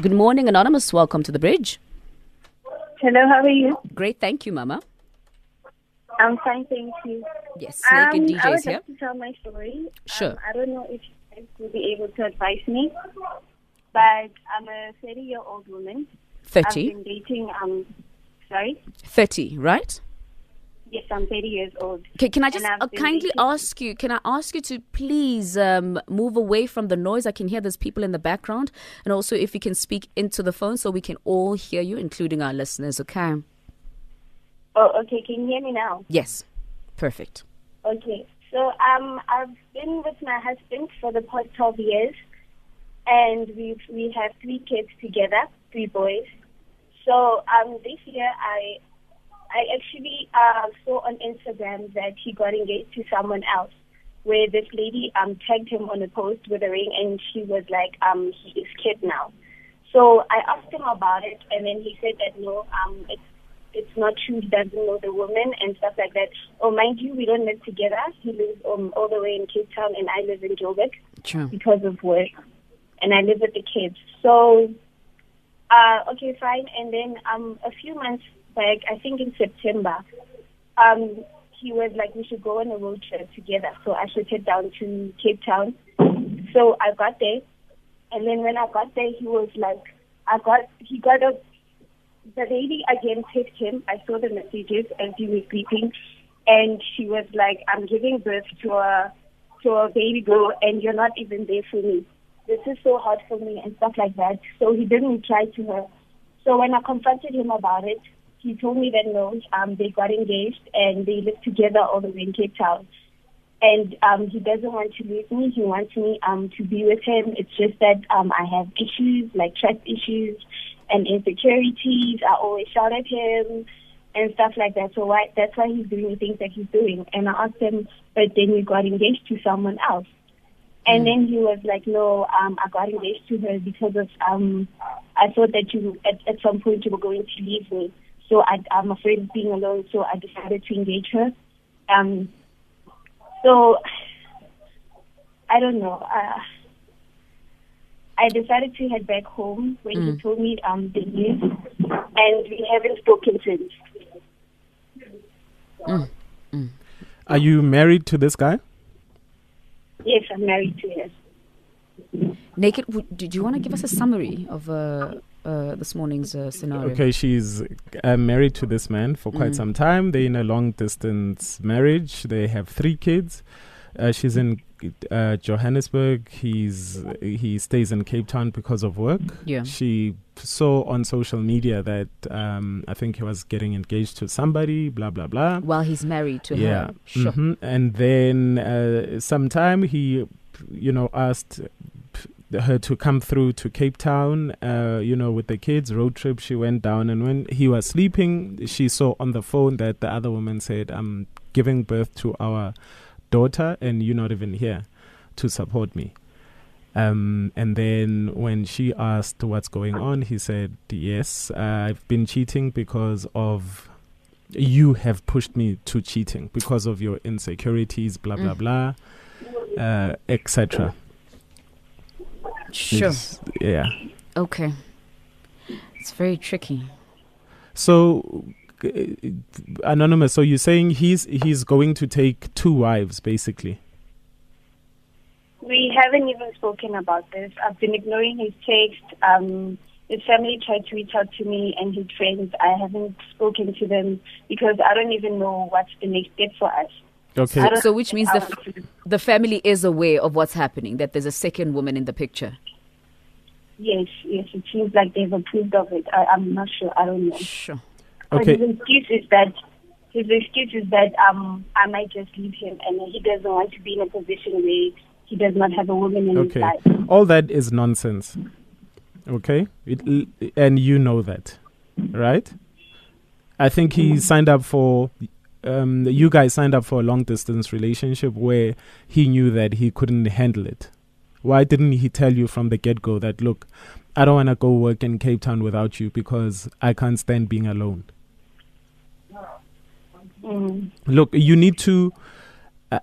Good morning, Anonymous. Welcome to the bridge. Hello, how are you? Great, thank you, Mama. I'm fine, thank you. Yes, Um, Naked I would here. like to tell my story. Sure. Um, I don't know if you guys will be able to advise me, but I'm a 30 year old woman. I've 30. been dating, um, sorry? 30, right? Yes, I'm 30 years old. Okay, can I just uh, kindly dating- ask you? Can I ask you to please um, move away from the noise? I can hear there's people in the background, and also if you can speak into the phone so we can all hear you, including our listeners. Okay? Oh, okay. Can you hear me now? Yes, perfect. Okay. So um, I've been with my husband for the past 12 years, and we we have three kids together, three boys. So um, this year I I actually uh, saw on Instagram that he got engaged to someone else, where this lady um tagged him on a post with a ring, and she was like, um, he is kid now. So I asked him about it, and then he said that no, um, it's it's not true. He doesn't know the woman and stuff like that. Oh, mind you, we don't live together. He lives um, all the way in Cape Town, and I live in Joburg True. because of work, and I live with the kids. So, uh, okay, fine. And then um, a few months back, I think in September, um, he was like, we should go on a road trip together. So I should head down to Cape Town. So I got there, and then when I got there, he was like, I got, he got a, the lady again texted him. I saw the messages as he was sleeping, and she was like, I'm giving birth to a, to a baby girl, and you're not even there for me. This is so hard for me, and stuff like that. So he didn't reply to her. So when I confronted him about it, he told me that no, um, they got engaged and they live together all the way in Cape Town. And um, he doesn't want to leave me. He wants me um, to be with him. It's just that um, I have issues like trust issues and insecurities. I always shout at him and stuff like that. So why, that's why he's doing the things that he's doing. And I asked him, but then you got engaged to someone else. And then he was like, no, um, I got engaged to her because of, um, I thought that you, at, at some point you were going to leave me. So I, I'm afraid of being alone, so I decided to engage her. Um, so, I don't know. Uh, I decided to head back home when he told me um, the news, and we haven't spoken since. Are you married to this guy? Yes, I'm married to him. Naked, would, did you want to give us a summary of uh, uh, this morning's uh, scenario? Okay, she's uh, married to this man for quite Mm. some time. They're in a long distance marriage. They have three kids. Uh, she's in uh, Johannesburg. He's he stays in Cape Town because of work. Yeah. She saw on social media that um, I think he was getting engaged to somebody. Blah blah blah. While he's married to yeah. her. Sure. Mhm. And then uh, sometime he, you know, asked her to come through to Cape Town, uh, you know, with the kids, road trip. She went down, and when he was sleeping, she saw on the phone that the other woman said, I'm giving birth to our daughter, and you're not even here to support me. Um, and then when she asked what's going on, he said, Yes, I've been cheating because of you have pushed me to cheating because of your insecurities, blah, blah, Mm. blah, uh, etc. Sure. It's- Yeah. Okay. It's very tricky. So, uh, anonymous. So you're saying he's he's going to take two wives, basically. We haven't even spoken about this. I've been ignoring his text. Um, his family tried to reach out to me and his friends. I haven't spoken to them because I don't even know what's the next step for us. Okay. So which means the want to- The family is aware of what's happening, that there's a second woman in the picture. yes, yes, it seems like they've approved of it. I, I'm not sure. I don't know. Sure. But Okay. his excuse is that his excuse is that um I might just leave him and he doesn't want to be in a position where he does not have a woman in his Okay. life. All that is nonsense. Okay? It, and you know that, right? I think he signed up for. Um, you guys signed up for a long distance relationship where he knew that he couldn't handle it. Why didn't he tell you from the get go that, look, I don't want to go work in Cape Town without you because I can't stand being alone? Mm. Look, you need to. Uh,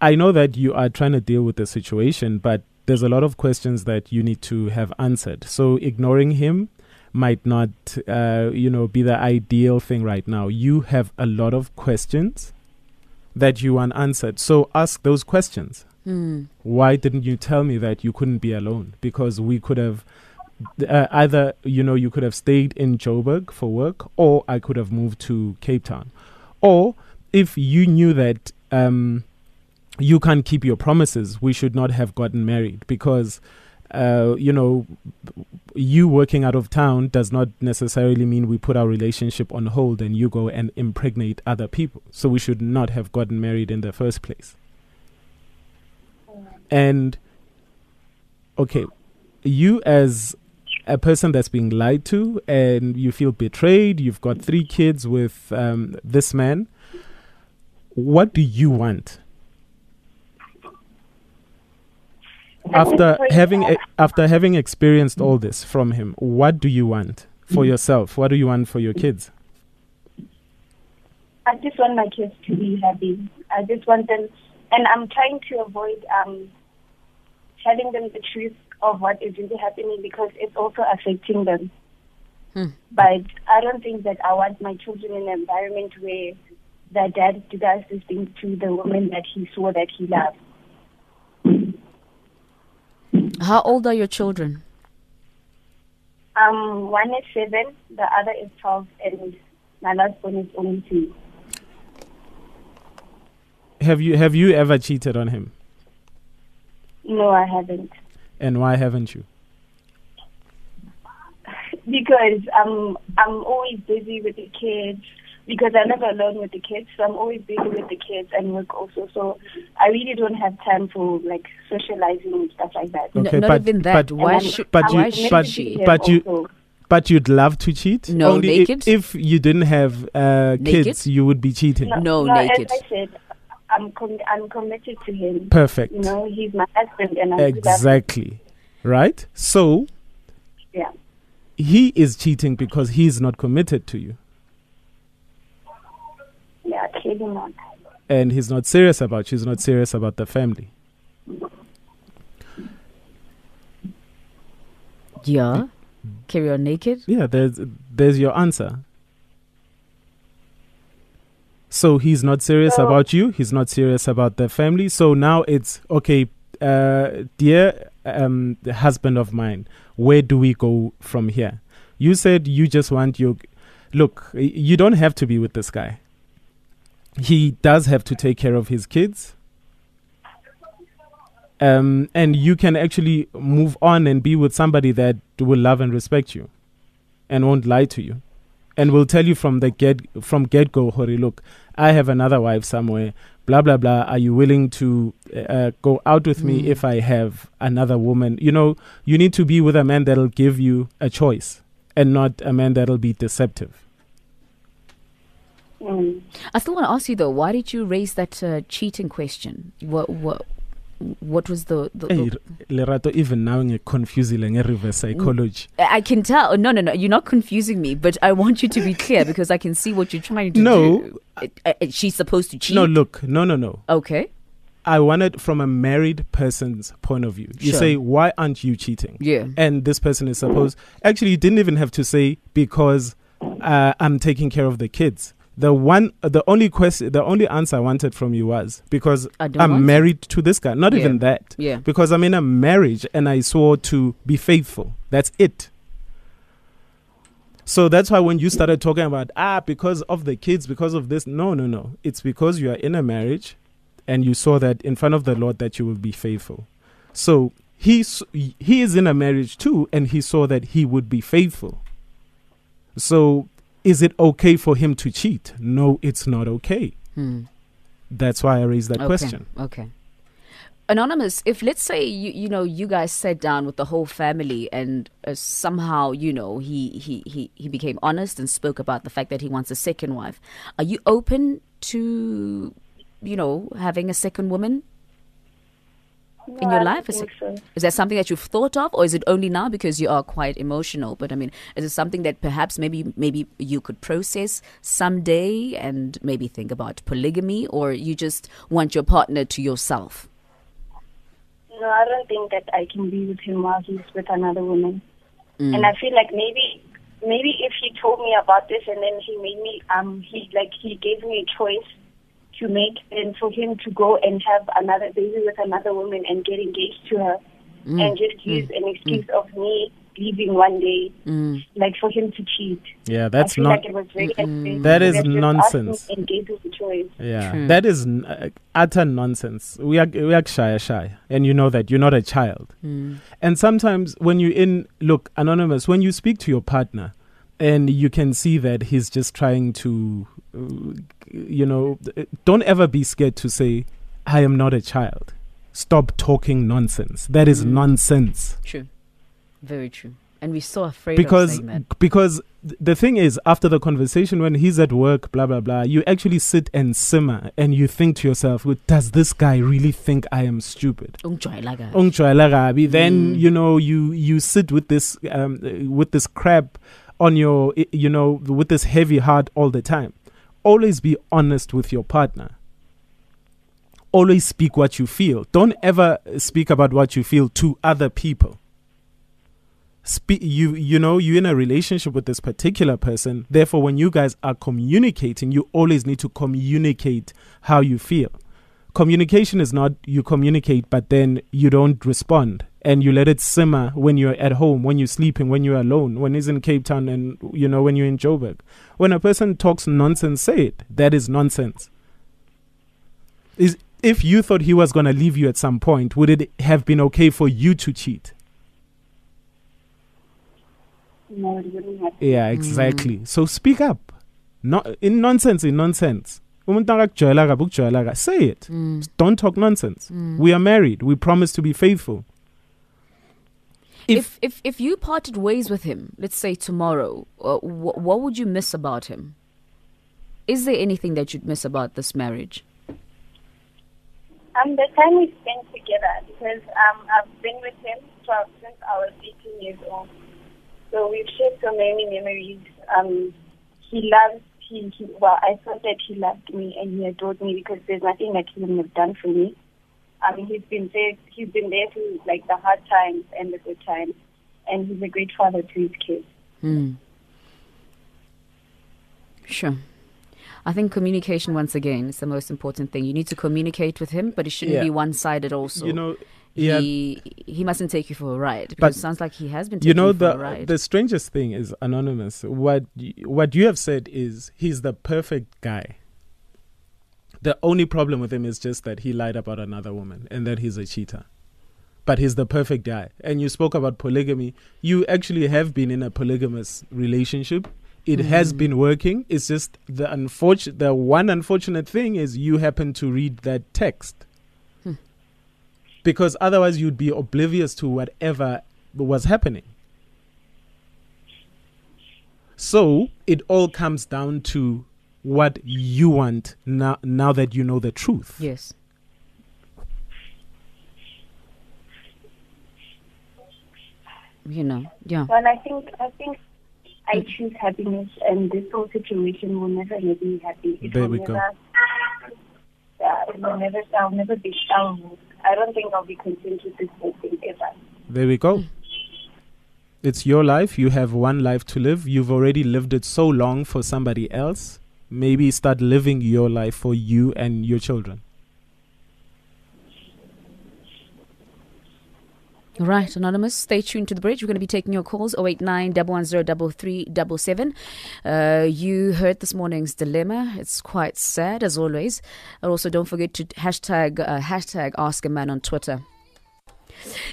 I know that you are trying to deal with the situation, but there's a lot of questions that you need to have answered. So ignoring him might not, uh, you know, be the ideal thing right now. You have a lot of questions that you want answered. So ask those questions. Mm. Why didn't you tell me that you couldn't be alone? Because we could have uh, either, you know, you could have stayed in Joburg for work, or I could have moved to Cape Town. Or if you knew that um, you can't keep your promises, we should not have gotten married because. Uh, you know, you working out of town does not necessarily mean we put our relationship on hold and you go and impregnate other people. So we should not have gotten married in the first place. And okay, you as a person that's being lied to and you feel betrayed, you've got three kids with um, this man. What do you want? After having after having experienced all this from him, what do you want for yourself? What do you want for your kids? I just want my kids to be happy. I just want them, and I'm trying to avoid um, telling them the truth of what is really happening because it's also affecting them. Hmm. But I don't think that I want my children in an environment where their dad does this thing to the woman that he swore that he loved. How old are your children? Um, one is seven, the other is twelve, and my last one is only two. Have you have you ever cheated on him? No, I haven't. And why haven't you? because I'm I'm always busy with the kids because I never alone with the kids, so I'm always busy with the kids and work also. So I really don't have time for like socializing and stuff like that. N- Okay, not but- even that. but- why And should but you, why should but, she? But you. Also. But you'd love to cheat? No, Only i- naked? If, you didn't have uh, Naked? kids, you would be cheating. No, no, naked. As I said, I'm com- I'm committed to him. Perfect. You know, he's my husband, and I do love him. Exactly. Right? So Yeah. he is cheating because he's not committed to you. Yeah, clearly not. And he's not serious about you. He's not serious about the family. Yeah. Carry on naked? Yeah, there's there's your answer. So he's not serious So- about you. He's not serious about the family. So now it's okay, uh, dear um, the husband of mine. Where do we go from here? You said you just want your look. You don't have to be with this guy. He does have to take care of his kids. Um, and you can actually move on and be with somebody that will love and respect you and won't lie to you and will tell you from the get from get go hori look i have another wife somewhere blah blah blah are you willing to uh, go out with me Mm. if i have another woman you know you need to be with a man that'll give you a choice and not a man that'll be deceptive Mm. I still want to ask you though, why did you raise that uh, cheating question? What what what was the, the, hey, the lerato even now confusing reverse psychology I can tell. No, no, no. You're not confusing me, but I want you to be clear because I can see what you're trying to No. do. Uh, uh, she's supposed to cheat. no look no no no Okay. i want it from a married person's point of view you Sure. say why aren't you cheating Yeah. and this person is supposed actually you didn't even have to say because uh, i'm taking care of the kids the one the only question the only answer i wanted from you was because i'm want to. married to this guy. Not Yeah. even that. Yeah. because i'm in a marriage and i swore to be faithful. That's it. So that's why when you started talking about ah because of the kids because of this no no no. It's because you are in a marriage and you saw that in front of the lord that you will be faithful. So he he is in a marriage too and he saw that he would be faithful. So is it okay for him to cheat no it's not okay Hmm. that's why i raised that okay. question Okay. Anonymous, if let's say you you know you guys sat down with the whole family and uh, somehow you know he, he he he became honest and spoke about the fact that he wants a second wife, are you open to you know having a second woman? No, In your I life, is think so. Is that something that you've thought of, or is it only now because you are quite emotional? But I mean, is it something that perhaps maybe maybe you could process someday and maybe think about polygamy, or you just want your partner to yourself? no, I don't think that I can be with him while he's with another woman. Mm. And I feel like maybe, maybe if he told me about this and then he made me, um, he like he gave me a choice to make, and for him to go and have another baby with another woman and get engaged to her, Mm. and just use an excuse of me leaving one day, Mm. like for him to cheat. Yeah, I that's feel not. like it was very unfair. That is He could have just nonsense. asked me And gave me the choice. Yeah, True. that is n- uh, utter nonsense. We are we are shy, shy, and you know that you're not a child. Mm. And sometimes when you're in look anonymous, when you speak to your partner, and you can see that he's just trying to, you know, don't ever be scared to say, "I am not a child." Stop talking nonsense. That is Mm. nonsense. True. Very true. And we're so afraid because of saying that. because the thing is after the conversation when he's at work blah blah blah you actually sit and simmer and you think to yourself "Well, does this guy really think i am stupid Ungijwayela kahle. Ungijwayela kabi. then Mm. you know you you sit with this um, with this crap on your you know with this heavy heart all the time always be honest with your partner. Always speak what you feel. Don't ever speak about what you feel to other people. Speak you you know you're in a relationship with this particular person. Therefore when you guys are communicating you always need to communicate how you feel. Communication is not you communicate but then you don't respond and you let it simmer when you're at home when you're sleeping when you're alone when he's in cape town and you know when you're in joburg when a person talks nonsense say it that is nonsense is if you thought he was going to leave you at some point would it have been okay for you to cheat No, it wouldn't happen. Yeah, exactly. So speak up. Not in nonsense, in nonsense. Umuntu akakujwayela kabi. Say it. Mm. Don't talk nonsense. Mm. We are married. We promise to be faithful. If, if if you parted ways with him, let's say tomorrow, uh, wh- what would you miss about him? Is there anything that you'd miss about this marriage? Um, the time we spent together because um, I've been with him for, since I was 18 years old. So we've shared so many memories. Um, he loves, he, he, well, I thought that he loved me and he adored me because there's nothing that he wouldn't have done for me. I mean, he's been there, he's been there through like the hard times and the good times. And he's a great father to his kids. Hmm. Sure. I think communication, once again, is the most important thing. You need to communicate with him, but it shouldn't Yeah. be one sided also. you know, yeah. he, he mustn't take you for a ride because But it sounds like he has been you know for the a ride. the strangest thing is anonymous. What y- what you have said is he's the perfect guy. The only problem with him is just that he lied about another woman and that he's a cheater. But he's the perfect guy. And you spoke about polygamy. You actually have been in a polygamous relationship. It has Mm. been working. It's just the unfortunate the one unfortunate thing is you happen to read that text. Hmm. Because otherwise you'd be oblivious to whatever was happening. So it all comes down to what you want now now that you know the truth. yes. You know, yeah. Well, I think, I think I mm. choose happiness and this whole situation will never make me happy. It There will we never, go. Yeah, it will never, I'll never be, I'll, I don't think I'll be content with this whole thing ever. There we go. Mm. It's your life. You have one life to live. You've already lived it so long for somebody else. Maybe start living your life for you and your children. Right, Anonymous, stay tuned to the bridge. We're going to be taking your calls 089 110 uh, You heard this morning's dilemma. It's quite sad, as always. And also, don't forget to hashtag, uh, hashtag Ask a Man on Twitter.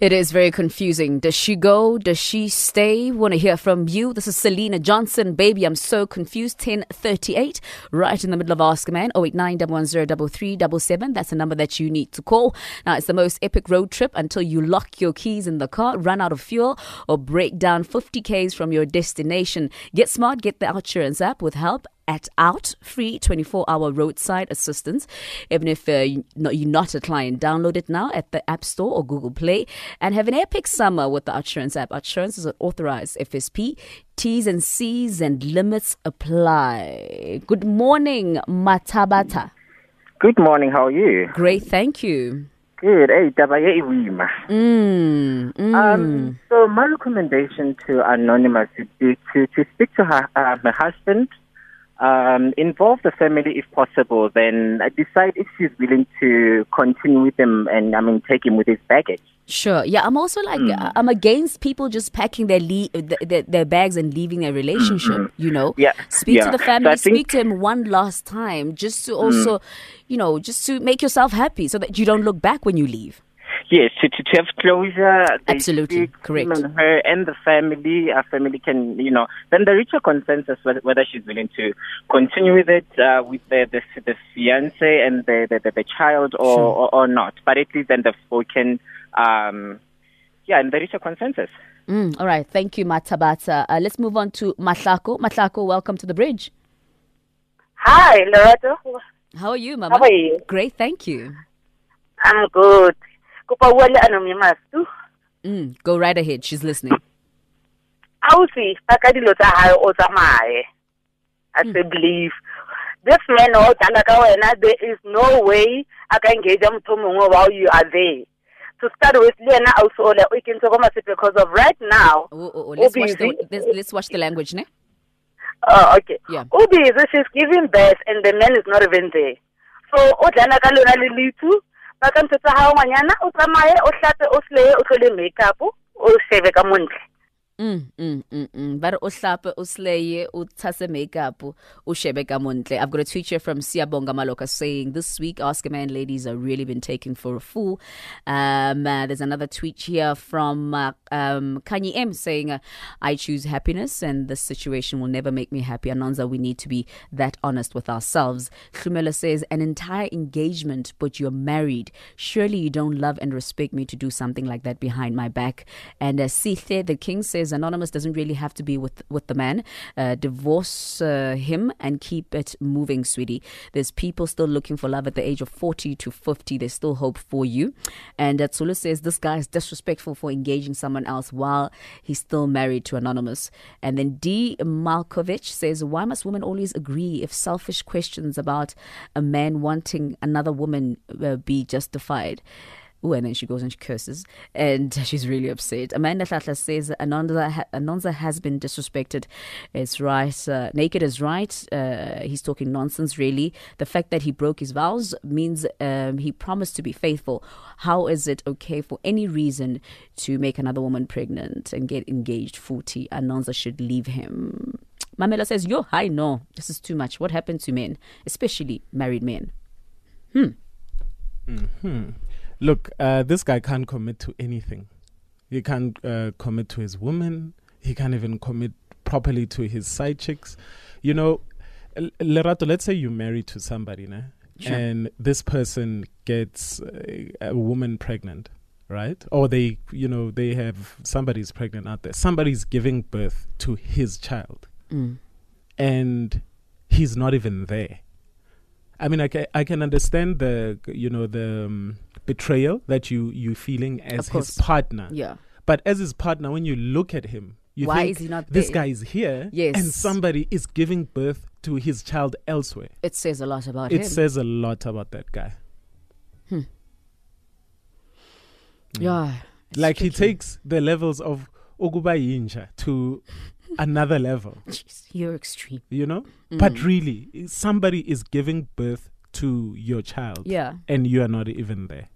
It is very confusing. Does she go? Does she stay? Want to hear from you? This is Selena Johnson. Baby, I'm so confused. 1038, right in the middle of Ask a Man. 089 110 That's the number that you need to call. Now, it's the most epic road trip until you lock your keys in the car, run out of fuel, or break down 50 Ks from your destination. Get smart, get the Outsurance app with help at out free 24 hour roadside assistance even if uh, you're not a client download it now at the app store or google play and have an epic summer with the Outsurance app Outsurance is an authorized fsp t's and c's and limits apply good morning matabata Good morning. How are you? great thank you good. Hey, Dabaye. Mm, mm. Um, so my recommendation to Anonymous would be to, to speak to her, uh, her husband, um, involve the family if possible, then decide if she's willing to continue with him and, I mean, take him with his baggage. Sure. Yeah, I'm also like Mm. I'm against people just packing their le- th- their, their bags and leaving their relationship. You know. Mm-hmm. Yeah, Speak yeah. to the family. I speak Mm. to him one last time, just to also, you know, just to make yourself happy, so that you don't look back when you leave. Yes, to, to, to have closure. they Absolutely, correct. and her and the family. Our family can, you know, then they reach a consensus whether, whether she's willing to continue with it uh, with the, the the fiance and the the, the, the child or, or or not. But at least then they've spoken. Um, yeah, and they reach a consensus. Mm, all right. Thank you, Matabata. Uh, let's move on to Matlako. Matlako, welcome to the bridge. Hi, Lerato. How are you, Mama? How are you? Great, thank you. I'm good. Kupa wale anonymous tu. Mm, go right ahead. She's listening. Ausi, paka dilo tsa hae o tsamaye. I say believe. This man o tala ka wena, there is no way a ka engage motho mongwe while you are there. To start with, le yena ausi ole o ikentse ko masepala because of right now. Oh, oh, oh, let's, watch the, let's, let's watch the language, ne? Oh, okay. Yeah. O busy, she's giving birth and the man is not even there. So, o dlana ka lona le ba ka ntho tsa hao ngwanyana, o tsamaye, o hlape, o sleye, o tlole makeup, o shebe ka montle. Mm, mm, mm. But uhlape, usleye, utase makeup, ushebe kamontle. I've got a tweet here from Siabonga Maloka saying, This week, Ask a Man ladies are really been taken for a fool. Um, uh, there's another tweet here from uh, um, Kanye M saying, uh, I choose happiness and this situation will never make me happy. Anonza, we need to be that honest with ourselves. Khumela says, An entire engagement, but you're married. Surely you don't love and respect me to do something like that behind my back. And uh, Sithe, the king, says, Anonymous doesn't really have to be with, with the man. Uh, divorce uh, him and keep it moving, sweetie. There's people still looking for love at the age of 40 to 50. There's still hope for you. And uh, Tsulu says, This guy is disrespectful for engaging someone else while he's still married to Anonymous. And then D. Malkovich says, Why must women always agree if selfish questions about a man wanting another woman uh, be justified? Ooh, and then she goes and she curses, and she's really upset. Amanda Tlatla says Anonza, ha- Anonza has been disrespected. It's right. Uh, Naked is right. Uh, he's talking nonsense, really. The fact that he broke his vows means um, he promised to be faithful. How is it okay for any reason to make another woman pregnant and get engaged 40? Anonza should leave him. Mamela says, Yo, hi, no, this is too much. What happened to men, especially married men? Look, uh, this guy can't commit to anything. He can't uh, commit to his woman. He can't even commit properly to his side chicks. You know, Lerato, let's say you're married to somebody, né? Sure. and this person gets uh, a woman pregnant, right? Or they, you know, they have somebody's pregnant out there. Somebody's giving birth to his child, Mm. and he's not even there. I mean, I can, I can understand the you know the um, betrayal that you you feeling as his partner. Yeah. But as his partner, when you look at him, you Why think is he not this there? guy is here, Yes. and somebody is giving birth to his child elsewhere. It says a lot about It him. It says a lot about that guy. yeah. it's like he takes the levels of Oguba Yinja to another level, Jeez, you're extreme. you know. Mm. But really, somebody is giving birth to your child, Yeah. and you are not even there.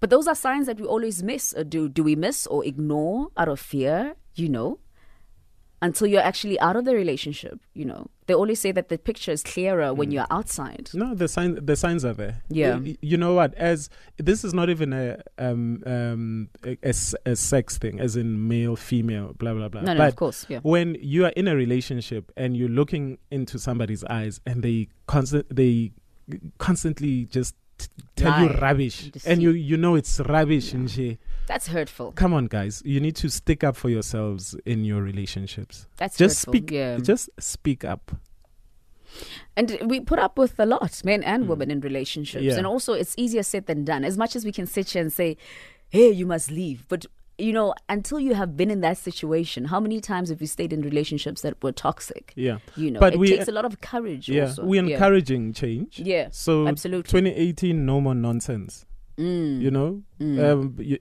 But those are signs that we always miss. Uh, do do we miss or ignore out of fear? You know, until you're actually out of the relationship. You know, they always say that the picture is clearer when you're outside. No, the sign the signs are there. Yeah. Y- you know what? As this is not even a um um a, a a sex thing, as in male female, blah blah blah. No, no, but of course, yeah. when you are in a relationship and you're looking into somebody's eyes and they constant they constantly just t- tell you rubbish and you you know it's rubbish and she That's hurtful. Come on, guys! You need to stick up for yourselves in your relationships. That's just hurtful. speak. Yeah. Just speak up. And we put up with a lot, men and women in relationships. Mm. Yeah. And also, it's easier said than done. As much as we can sit here and say, hey, you must leave. But, you know, until you have been in that situation, how many times have you stayed in relationships that were toxic? Yeah. You know, But it we- takes a lot of courage Yeah, also. we're Yeah. encouraging change. Yeah, So absolutely. 2018, no more nonsense. Mm. You know, um, you,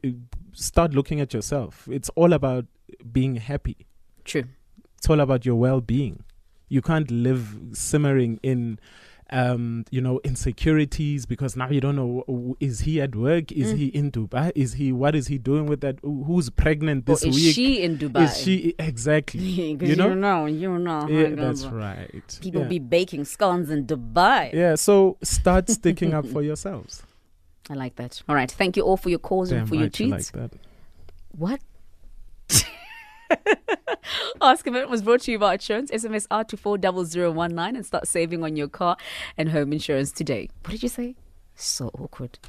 start looking at yourself. It's all about being happy. True. It's all about your well-being. You can't live simmering in, um, you know, insecurities because now you don't know is he at work? Is Mm. he in Dubai? Is he what is he doing with that? Who's pregnant this or is week? she in Dubai? Is she exactly? you know, you know, you know. yeah, that's right. People yeah. be baking scones in Dubai. yeah. So start sticking up for yourselves. I like that. All right. Thank you all for your calls Damn and for your tweets. like that. What? Ask Him It was brought to you by Insurance. SMS R to 40019 and start saving on your car and home insurance today. What did you say? So awkward.